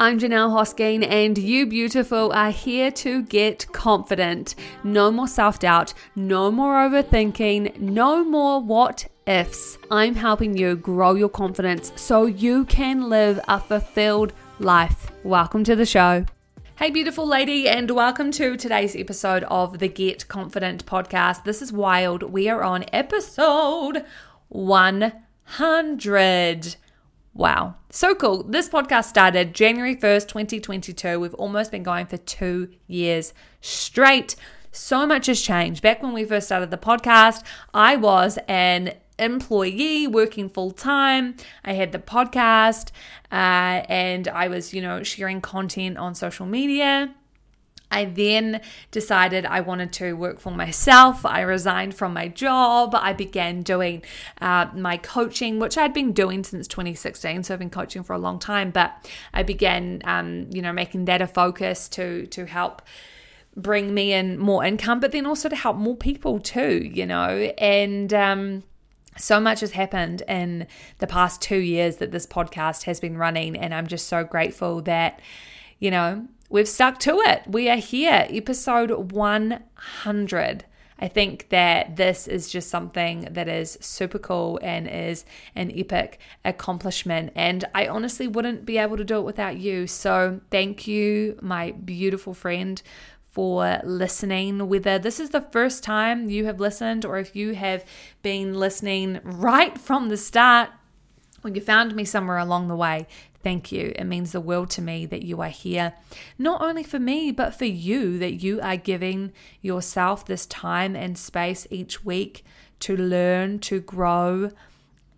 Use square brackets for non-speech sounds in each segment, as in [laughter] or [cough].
I'm Janelle Hosking, and you beautiful are here to get confident. No more self doubt, no more overthinking, no more what ifs. I'm helping you grow your confidence so you can live a fulfilled life. Welcome to the show. Hey, beautiful lady, and welcome to today's episode of the Get Confident podcast. This is wild. We are on episode 100. Wow. So cool. This podcast started January 1st, 2022. We've almost been going for two years straight. So much has changed. Back when we first started the podcast, I was an employee working full time. I had the podcast uh, and I was, you know, sharing content on social media. I then decided I wanted to work for myself. I resigned from my job. I began doing uh, my coaching, which I'd been doing since 2016. So I've been coaching for a long time, but I began, um, you know, making that a focus to to help bring me in more income, but then also to help more people too, you know, and. Um, so much has happened in the past two years that this podcast has been running, and I'm just so grateful that, you know, we've stuck to it. We are here, episode 100. I think that this is just something that is super cool and is an epic accomplishment. And I honestly wouldn't be able to do it without you. So thank you, my beautiful friend, for listening. Whether this is the first time you have listened or if you have been listening right from the start, when you found me somewhere along the way, Thank you. It means the world to me that you are here, not only for me, but for you, that you are giving yourself this time and space each week to learn, to grow,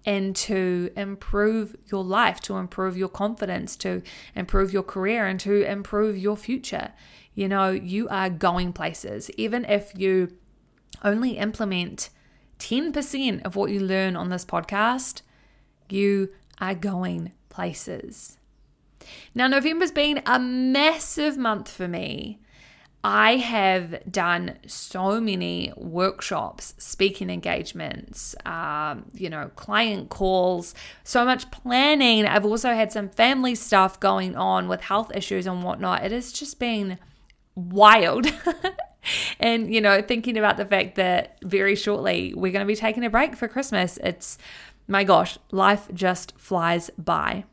and to improve your life, to improve your confidence, to improve your career, and to improve your future. You know, you are going places. Even if you only implement 10% of what you learn on this podcast, you are going places. Now, November's been a massive month for me. I have done so many workshops, speaking engagements, um, you know, client calls, so much planning. I've also had some family stuff going on with health issues and whatnot. It has just been wild. [laughs] and, you know, thinking about the fact that very shortly we're going to be taking a break for Christmas, it's my gosh, life just flies by.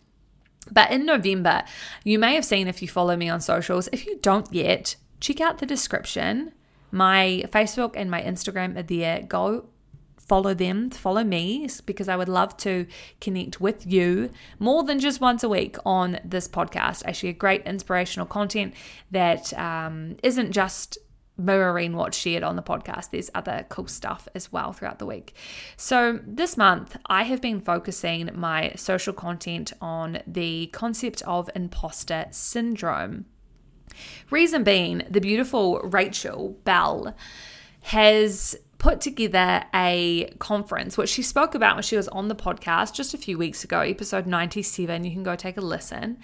But in November, you may have seen if you follow me on socials. If you don't yet, check out the description. My Facebook and my Instagram are there. Go follow them, follow me, because I would love to connect with you more than just once a week on this podcast. I share great inspirational content that um, not just mirroring what's shared on the podcast. There's other cool stuff as well throughout the week. So, this month, I have been focusing my social content on the concept of imposter syndrome. Reason being, the beautiful Rachel Bell has put together a conference, which she spoke about when she was on the podcast just a few weeks ago, episode 97. You can go take a listen.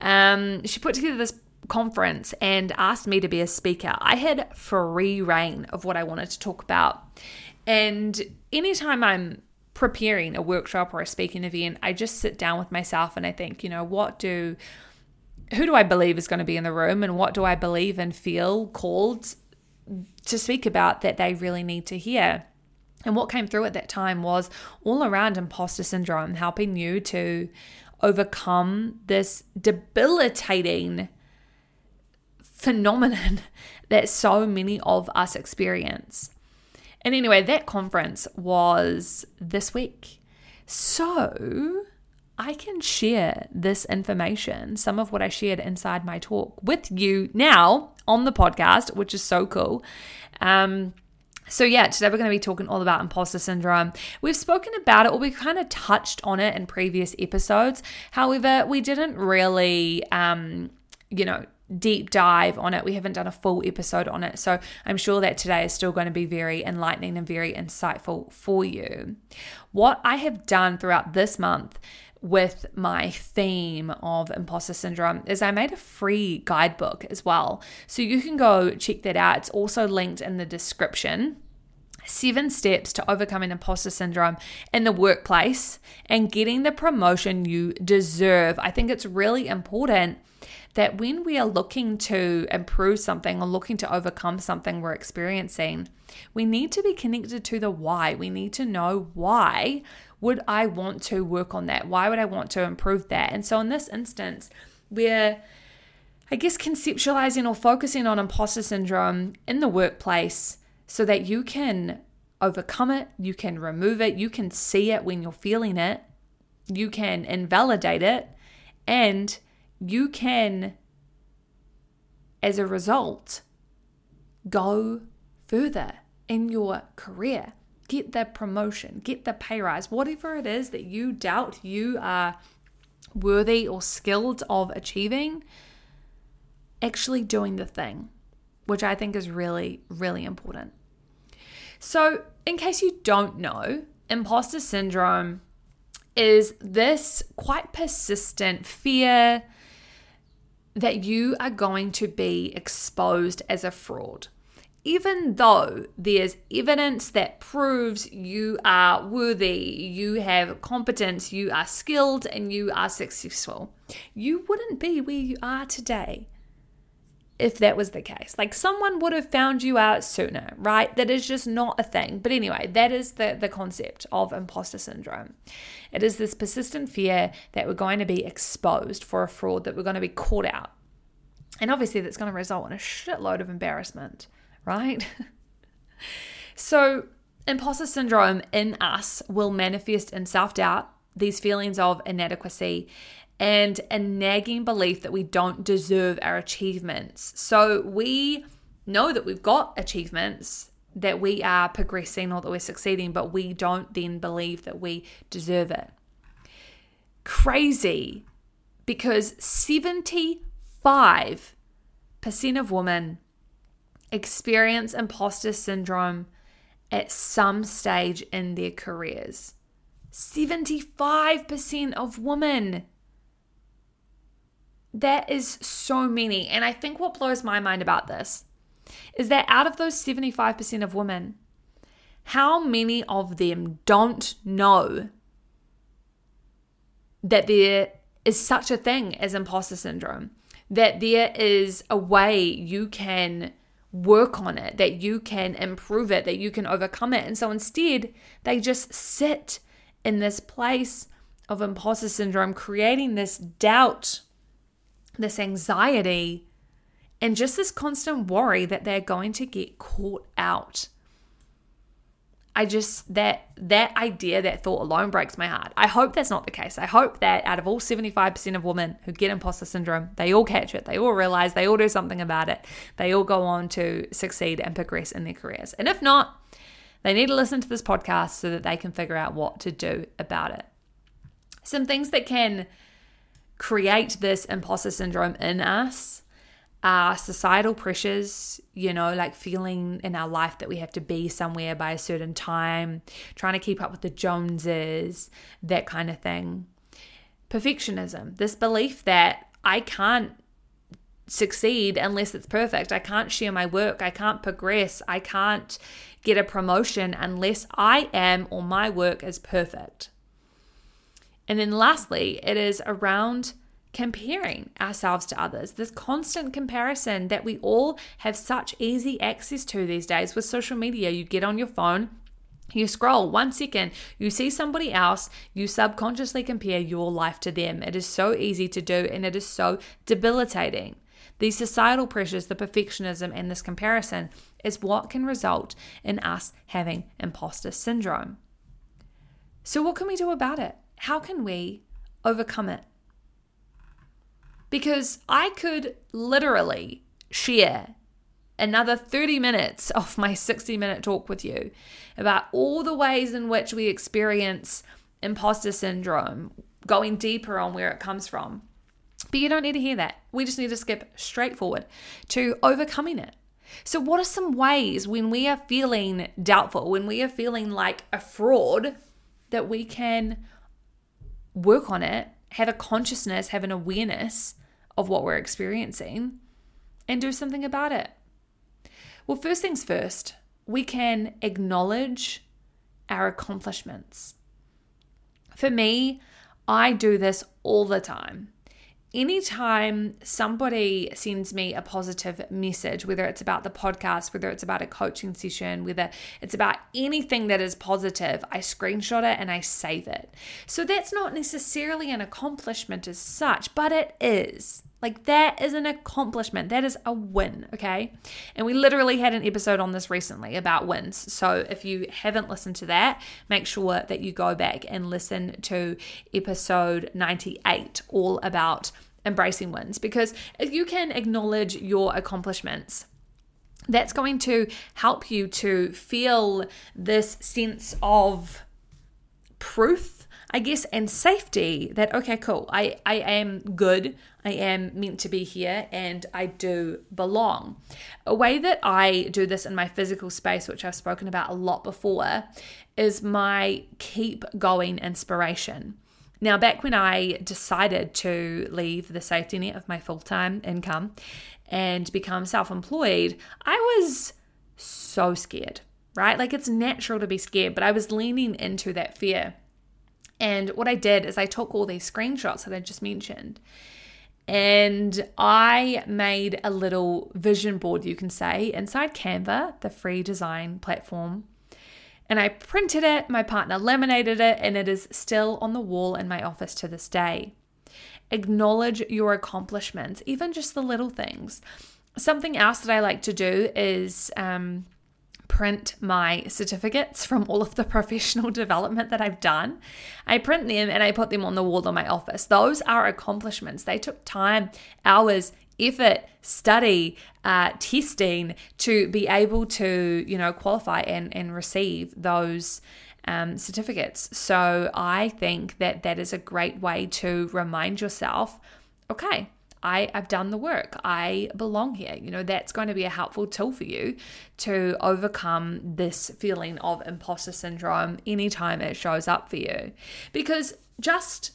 Um, she put together this conference and asked me to be a speaker, I had free reign of what I wanted to talk about. And anytime I'm preparing a workshop or a speaking event, I just sit down with myself and I think, you know, what do who do I believe is going to be in the room and what do I believe and feel called to speak about that they really need to hear? And what came through at that time was all around imposter syndrome, helping you to overcome this debilitating phenomenon [laughs] that so many of us experience. And anyway, that conference was this week. So I can share this information, some of what I shared inside my talk, with you now on the podcast, which is so cool. Um, so, yeah, today we're going to be talking all about imposter syndrome. We've spoken about it, or we kind of touched on it in previous episodes. However, we didn't really, um, you know, deep dive on it. We haven't done a full episode on it. So I'm sure that today is still going to be very enlightening and very insightful for you. What I have done throughout this month with my theme of imposter syndrome is I made a free guidebook as well. So you can go check that out. It's also linked in the description. Seven steps to overcoming imposter syndrome in the workplace and getting the promotion you deserve. I think it's really important that when we are looking to improve something or looking to overcome something we're experiencing, we need to be connected to the why. We need to know why would I want to work on that? Why would I want to improve that? And so in this instance, we're I guess conceptualizing or focusing on imposter syndrome in the workplace so that you can overcome it, you can remove it, you can see it when you're feeling it, you can invalidate it, and you can, as a result, go further in your career. Get the promotion, get the pay rise, whatever it is that you doubt you are worthy or skilled of achieving, actually doing the thing, which I think is really, really important. So, in case you don't know, imposter syndrome is this quite persistent fear that you are going to be exposed as a fraud. Even though there's evidence that proves you are worthy, you have competence, you are skilled, and you are successful, you wouldn't be where you are today if that was the case. Like someone would have found you out sooner, right? That is just not a thing. But anyway, that is the, the concept of imposter syndrome. It is this persistent fear that we're going to be exposed for a fraud, that we're going to be caught out. And obviously, that's going to result in a shitload of embarrassment, right? [laughs] so, imposter syndrome in us will manifest in self doubt, these feelings of inadequacy, and a nagging belief that we don't deserve our achievements. So we know that we've got achievements, that we are progressing or that we're succeeding, but we don't then believe that we deserve it. Crazy because 75% of women experience imposter syndrome at some stage in their careers. 75% of women that is so many. And I think what blows my mind about this is that out of those 75% of women, how many of them don't know that there is such a thing as imposter syndrome? That there is a way you can work on it, that you can improve it, that you can overcome it. And so instead, they just sit in this place of imposter syndrome, creating this doubt this anxiety, and just this constant worry that they're going to get caught out. I just that that idea, that thought alone breaks my heart. I hope that's not the case. I hope that out of all 75% of women who get imposter syndrome, they all catch it. They all realize they all do something about it. They all go on to succeed and progress in their careers. And if not, they need to listen to this podcast so that they can figure out what to do about it. Some things that can create this imposter syndrome in us are societal pressures, you know, like feeling in our life that we have to be somewhere by a certain time, trying to keep up with the Joneses, that kind of thing. Perfectionism, this belief that I can't succeed unless it's perfect. I can't share my work. I can't progress. I can't get a promotion unless I am or my work is perfect. And then lastly, it is around comparing ourselves to others. This constant comparison that we all have such easy access to these days with social media. You get on your phone, you scroll one second, you see somebody else, you subconsciously compare your life to them. It is so easy to do and it is so debilitating. These societal pressures, the perfectionism, and this comparison is what can result in us having imposter syndrome. So, what can we do about it? How can we overcome it? Because I could literally share another 30 minutes of my 60 minute talk with you about all the ways in which we experience imposter syndrome, going deeper on where it comes from. But you don't need to hear that. We just need to skip straight forward to overcoming it. So, what are some ways when we are feeling doubtful, when we are feeling like a fraud, that we can work on it, have a consciousness, have an awareness of what we're experiencing, and do something about it. Well, first things first, we can acknowledge our accomplishments. For me, I do this all the time. Anytime somebody sends me a positive message, whether it's about the podcast, whether it's about a coaching session, whether it's about anything that is positive, I screenshot it and I save it. So that's not necessarily an accomplishment as such, but it is. Like that is an accomplishment. That is a win, okay? And we literally had an episode on this recently about wins. So if you haven't listened to that, make sure that you go back and listen to episode 98 all about embracing wins because if you can acknowledge your accomplishments, that's going to help you to feel this sense of proof, I guess, and safety that, okay, cool, I, I am good, I am meant to be here, and I do belong. A way that I do this in my physical space, which I've spoken about a lot before, is my keep going inspiration. Now, back when I decided to leave the safety net of my full time income and become self employed, I was so scared, right? Like it's natural to be scared, but I was leaning into that fear. And what I did is I took all these screenshots that I just mentioned and I made a little vision board, you can say, inside Canva, the free design platform and I printed it, my partner laminated it, and it is still on the wall in my office to this day. Acknowledge your accomplishments, even just the little things. Something else that I like to do is um, print my certificates from all of the [laughs] professional development that I've done. I print them and I put them on the wall in my office. Those are accomplishments. They took time, hours, effort, study, uh, testing to be able to, you know, qualify and, and receive those um, certificates. So I think that that is a great way to remind yourself, okay, I, have done the work. I belong here. You know, that's going to be a helpful tool for you to overcome this feeling of imposter syndrome anytime it shows up for you. Because just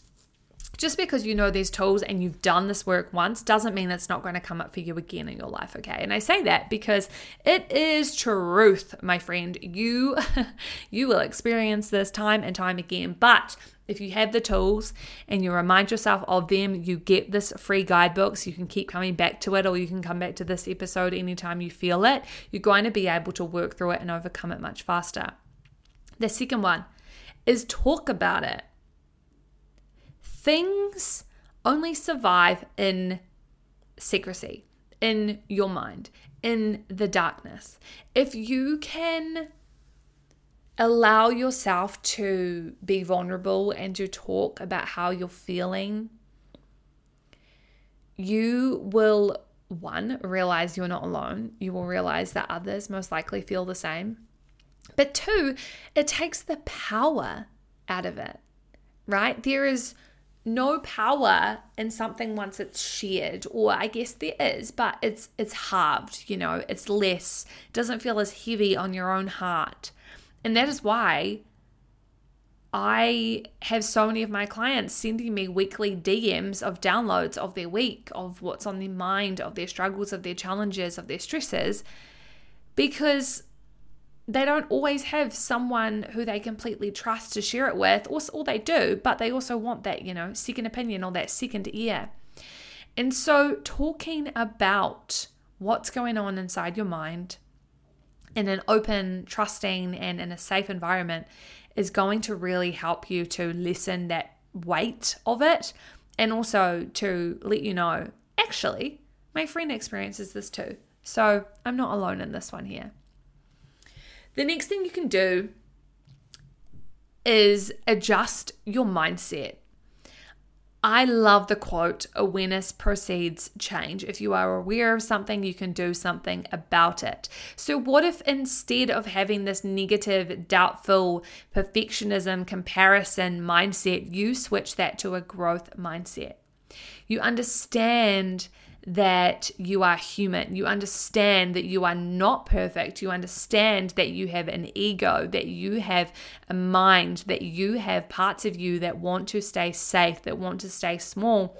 just because you know these tools and you've done this work once doesn't mean it's not going to come up for you again in your life, okay? And I say that because it is truth, my friend. You [laughs] you will experience this time and time again, but if you have the tools and you remind yourself of them, you get this free guidebook so you can keep coming back to it or you can come back to this episode anytime you feel it. You're going to be able to work through it and overcome it much faster. The second one is talk about it things only survive in secrecy, in your mind, in the darkness. If you can allow yourself to be vulnerable and to talk about how you're feeling, you will, one, realize you're not alone. You will realize that others most likely feel the same. But two, it takes the power out of it, right? There is no power in something once it's shared or i guess there is but it's it's halved you know it's less. Doesn't feel as heavy on your own heart. And that is why i have so many of my clients sending me weekly dms of downloads of their week of what's on their mind of their struggles of their challenges of their stresses because they don't always have someone who they completely trust to share it with, or, or they do, but they also want that, you know, second opinion or that second ear. And so, talking about what's going on inside your mind in an open, trusting, and in a safe environment is going to really help you to lessen that weight of it and also to let you know actually, my friend experiences this too. So, I'm not alone in this one here. The next thing you can do is adjust your mindset. I love the quote awareness precedes change. If you are aware of something, you can do something about it. So, what if instead of having this negative, doubtful, perfectionism, comparison mindset, you switch that to a growth mindset? You understand that you are human. You understand that you are not perfect. You understand that you have an ego, that you have a mind, that you have parts of you that want to stay safe, that want to stay small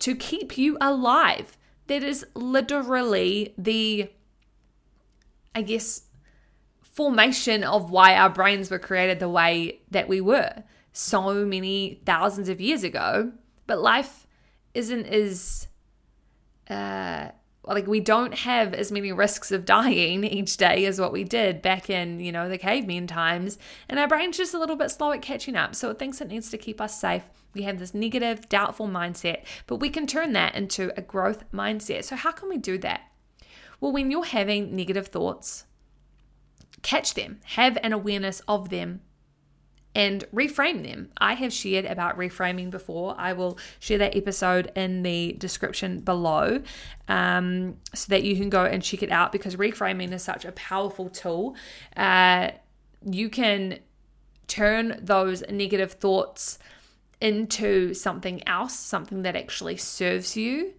to keep you alive. That is literally the, I guess, formation of why our brains were created the way that we were so many thousands of years ago. But life isn't as uh like we don't have as many risks of dying each day as what we did back in you know the caveman times. And our brain's just a little bit slow at catching up. So it thinks it needs to keep us safe. We have this negative doubtful mindset but we can turn that into a growth mindset. So how can we do that? Well when you're having negative thoughts catch them. Have an awareness of them and reframe them. I have shared about reframing before. I will share that episode in the description below um, so that you can go and check it out because reframing is such a powerful tool. Uh, you can turn those negative thoughts into something else, something that actually serves you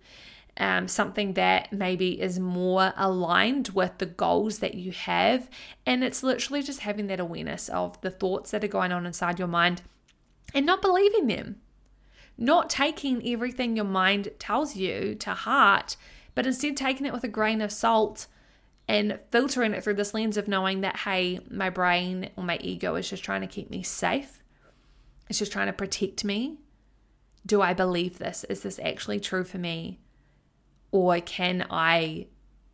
um, something that maybe is more aligned with the goals that you have. And it's literally just having that awareness of the thoughts that are going on inside your mind and not believing them, not taking everything your mind tells you to heart, but instead taking it with a grain of salt and filtering it through this lens of knowing that, hey, my brain or my ego is just trying to keep me safe. It's just trying to protect me. Do I believe this? Is this actually true for me? Or can I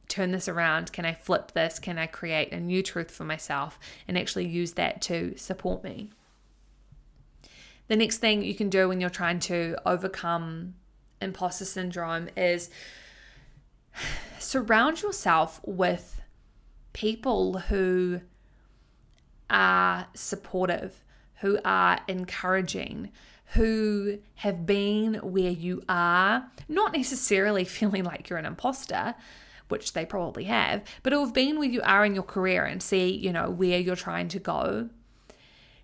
turn this around? Can I flip this? Can I create a new truth for myself and actually use that to support me? The next thing you can do when you're trying to overcome imposter syndrome is surround yourself with people who are supportive, who are encouraging, who have been where you are, not necessarily [laughs] feeling like you're an imposter, which they probably have, but who have been where you are in your career and see, you know, where you're trying to go.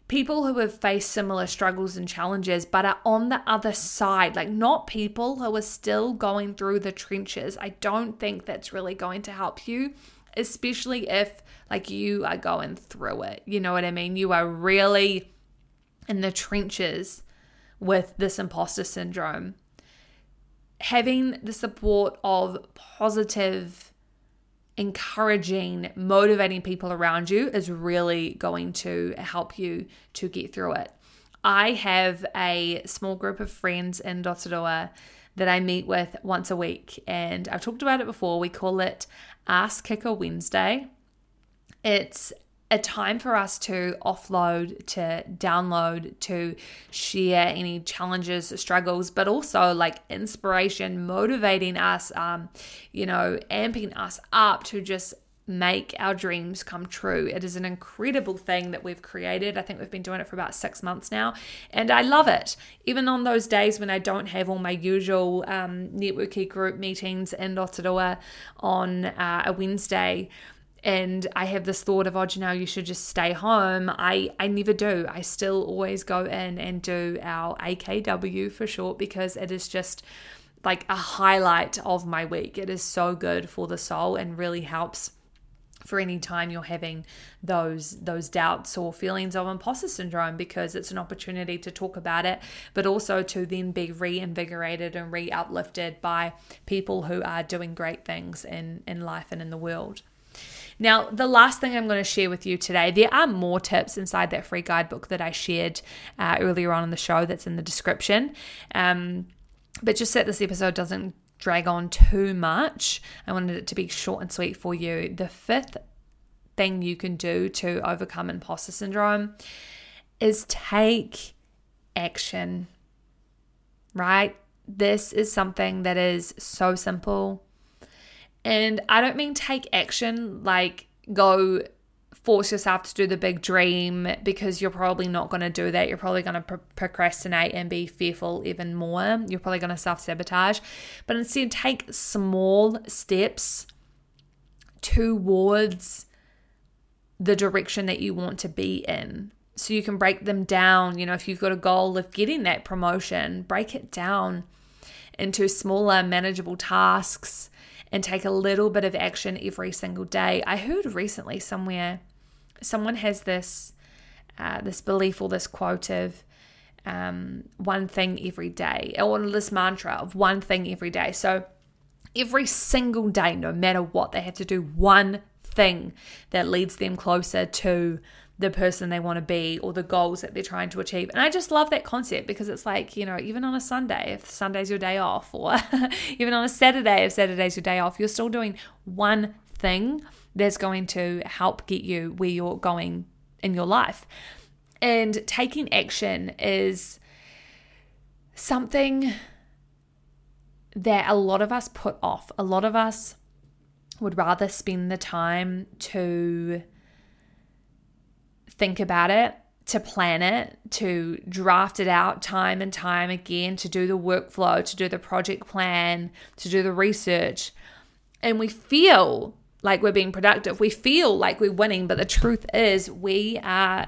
People who have faced similar struggles and challenges, but are on the other side, like not people who are still going through the trenches. I don't think that's really going to help you, especially if like you are going through it. You know what I mean? You are really in the trenches with this imposter syndrome. Having the support of positive, encouraging, motivating people around you is really going to help you to get through it. I have a small group of friends in Rotorua that I meet with once a week, and I've talked about it before. We call it Ask Kicker Wednesday. It's a time for us to offload, to download, to share any challenges, struggles, but also like inspiration, motivating us, um, you know, amping us up to just make our dreams come true. It is an incredible thing that we've created. I think we've been doing it for about six months now, and I love it. Even on those days when I don't have all my usual um, networking group meetings in Rotorua on uh, a Wednesday and I have this thought of, oh, know, you should just stay home. I, I never do. I still always go in and do our AKW for short because it is just like a highlight of my week. It is so good for the soul and really helps for any time you're having those those doubts or feelings of imposter syndrome because it's an opportunity to talk about it but also to then be reinvigorated and re-uplifted by people who are doing great things in in life and in the world now, the last thing I'm going to share with you today, there are more tips inside that free guidebook that I shared uh, earlier on in the show that's in the description. Um, but just that this episode doesn't drag on too much, I wanted it to be short and sweet for you. The fifth thing you can do to overcome imposter syndrome is take action, right? This is something that is so simple and I don't mean take action like go force yourself to do the big dream because you're probably not going to do that. You're probably going to pro- procrastinate and be fearful even more. You're probably going to self sabotage. But instead, take small steps towards the direction that you want to be in. So you can break them down. You know, if you've got a goal of getting that promotion, break it down into smaller, manageable tasks and take a little bit of action every single day. I heard recently somewhere someone has this uh, this belief or this quote of um, one thing every day, or this mantra of one thing every day. So every single day, no matter what, they have to do one thing that leads them closer to the person they want to be or the goals that they're trying to achieve. And I just love that concept because it's like, you know, even on a Sunday, if Sunday's your day off, or [laughs] even on a Saturday, if Saturday's your day off, you're still doing one thing that's going to help get you where you're going in your life. And taking action is something that a lot of us put off. A lot of us would rather spend the time to think about it, to plan it, to draft it out time and time again, to do the workflow, to do the project plan, to do the research. And we feel like we're being productive. We feel like we're winning, but the truth is we are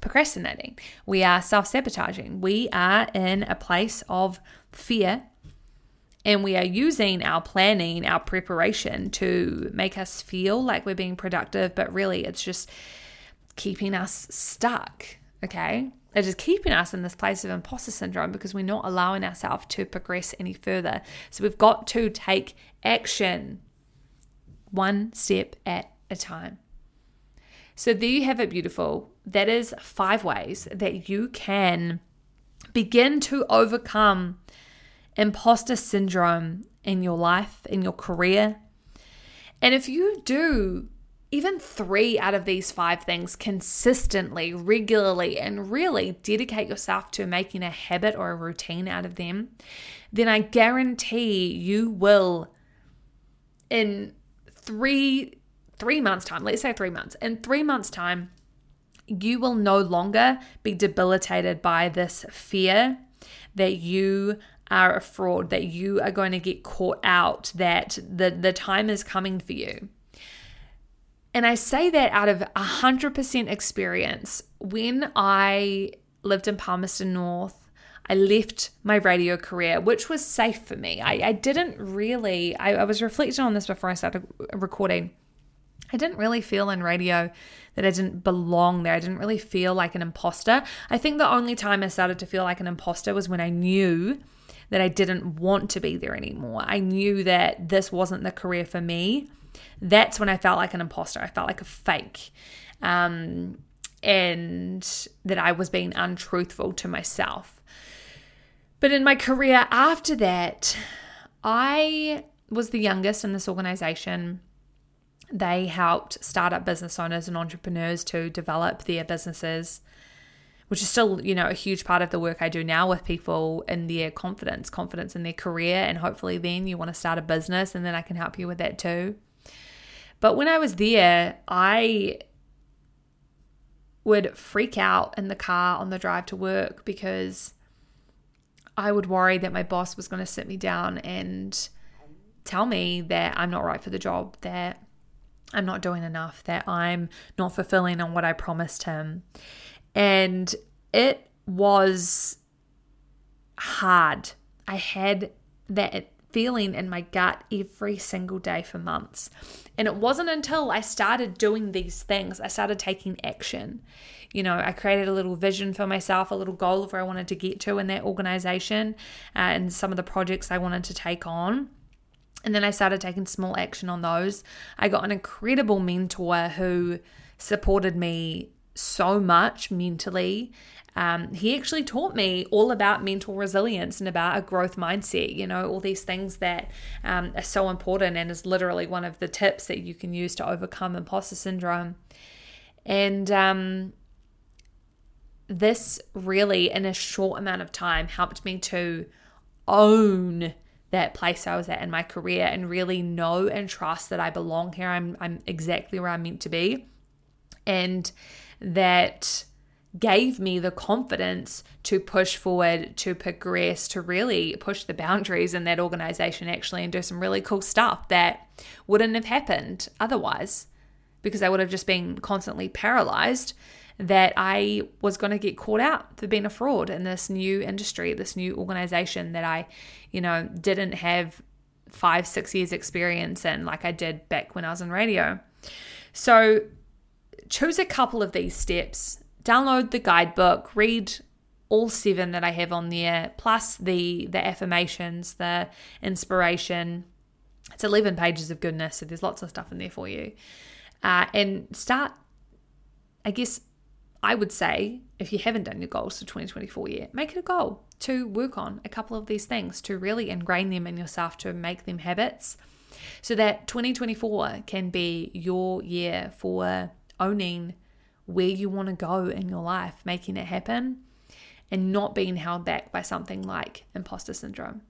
procrastinating. We are self sabotaging. We are in a place of fear and we are using our planning, our preparation to make us feel like we're being productive, but really it's just keeping us stuck. Okay. It is keeping us in this place of imposter syndrome because we're not allowing ourselves to progress any further. So we've got to take action one step at a time. So there you have it, beautiful. That is five ways that you can begin to overcome imposter syndrome in your life, in your career. And if you do even three out of these five things consistently, regularly, and really dedicate yourself to making a habit or a routine out of them, then I guarantee you will, in three three months time let's say three months in three months time you will no longer be debilitated by this fear that you are a fraud, that you are going to get caught out, that the, the time is coming for you. And I say that out of 100% experience. When I lived in Palmerston North, I left my radio career, which was safe for me. I, I didn't really, I, I was reflecting on this before I started recording. I didn't really feel in radio that I didn't belong there. I didn't really feel like an imposter. I think the only time I started to feel like an imposter was when I knew that I didn't want to be there anymore. I knew that this wasn't the career for me. That's when I felt like an imposter. I felt like a fake. Um, and that I was being untruthful to myself. But in my career after that, I was the youngest in this organization. They helped startup business owners and entrepreneurs to develop their businesses which is still, you know, a huge part of the work I do now with people in their confidence, confidence in their career. And hopefully, then you want to start a business, and then I can help you with that too. But when I was there, I would freak out in the car on the drive to work because I would worry that my boss was going to sit me down and tell me that I'm not right for the job, that I'm not doing enough, that I'm not fulfilling on what I promised him. And it was hard. I had that feeling in my gut every single day for months. And it wasn't until I started doing these things, I started taking action. You know, I created a little vision for myself, a little goal of where I wanted to get to in that organization uh, and some of the projects I wanted to take on. And then I started taking small action on those. I got an incredible mentor who supported me so much mentally. Um, he actually taught me all about mental resilience and about a growth mindset, you know, all these things that um, are so important and is literally one of the tips that you can use to overcome imposter syndrome. And um, this really, in a short amount of time, helped me to own that place I was at in my career and really know and trust that I belong here. I'm, I'm exactly where I'm meant to be. And that gave me the confidence to push forward, to progress, to really push the boundaries in that organization actually and do some really cool stuff that wouldn't have happened otherwise because I would have just been constantly paralyzed that I was going to get caught out for being a fraud in this new industry, this new organization that I, you know, didn't have five, six years experience in like I did back when I was in radio. So choose a couple of these steps, download the guidebook, read all seven that I have on there, plus the the affirmations, the inspiration. It's 11 pages of goodness, so there's lots of stuff in there for you. Uh, and start I guess I would say if you haven't done your goals for 2024 yet, make it a goal to work on a couple of these things, to really ingrain them in yourself, to make them habits, so that 2024 can be your year for owning where you want to go in your life, making it happen, and not being held back by something like imposter syndrome.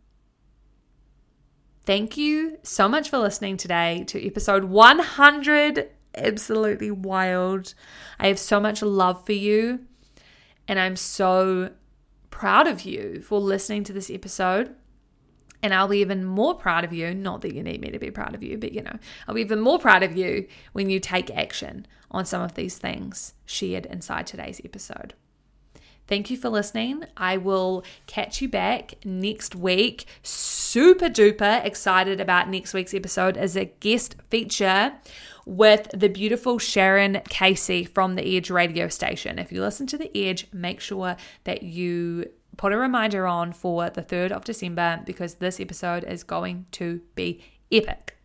Thank you so much for listening today to episode 100 absolutely wild. I have so much love for you, and I'm so proud of you for listening to this episode. And I'll be even more proud of you, not that you need me to be proud of you, but you know, I'll be even more proud of you when you take action on some of these things shared inside today's episode. Thank you for listening. I will catch you back next week. Super duper excited about next week's episode as a guest feature with the beautiful Sharon Casey from the Edge radio station. If you listen to the Edge, make sure that you put a reminder on for the 3rd of December because this episode is going to be epic.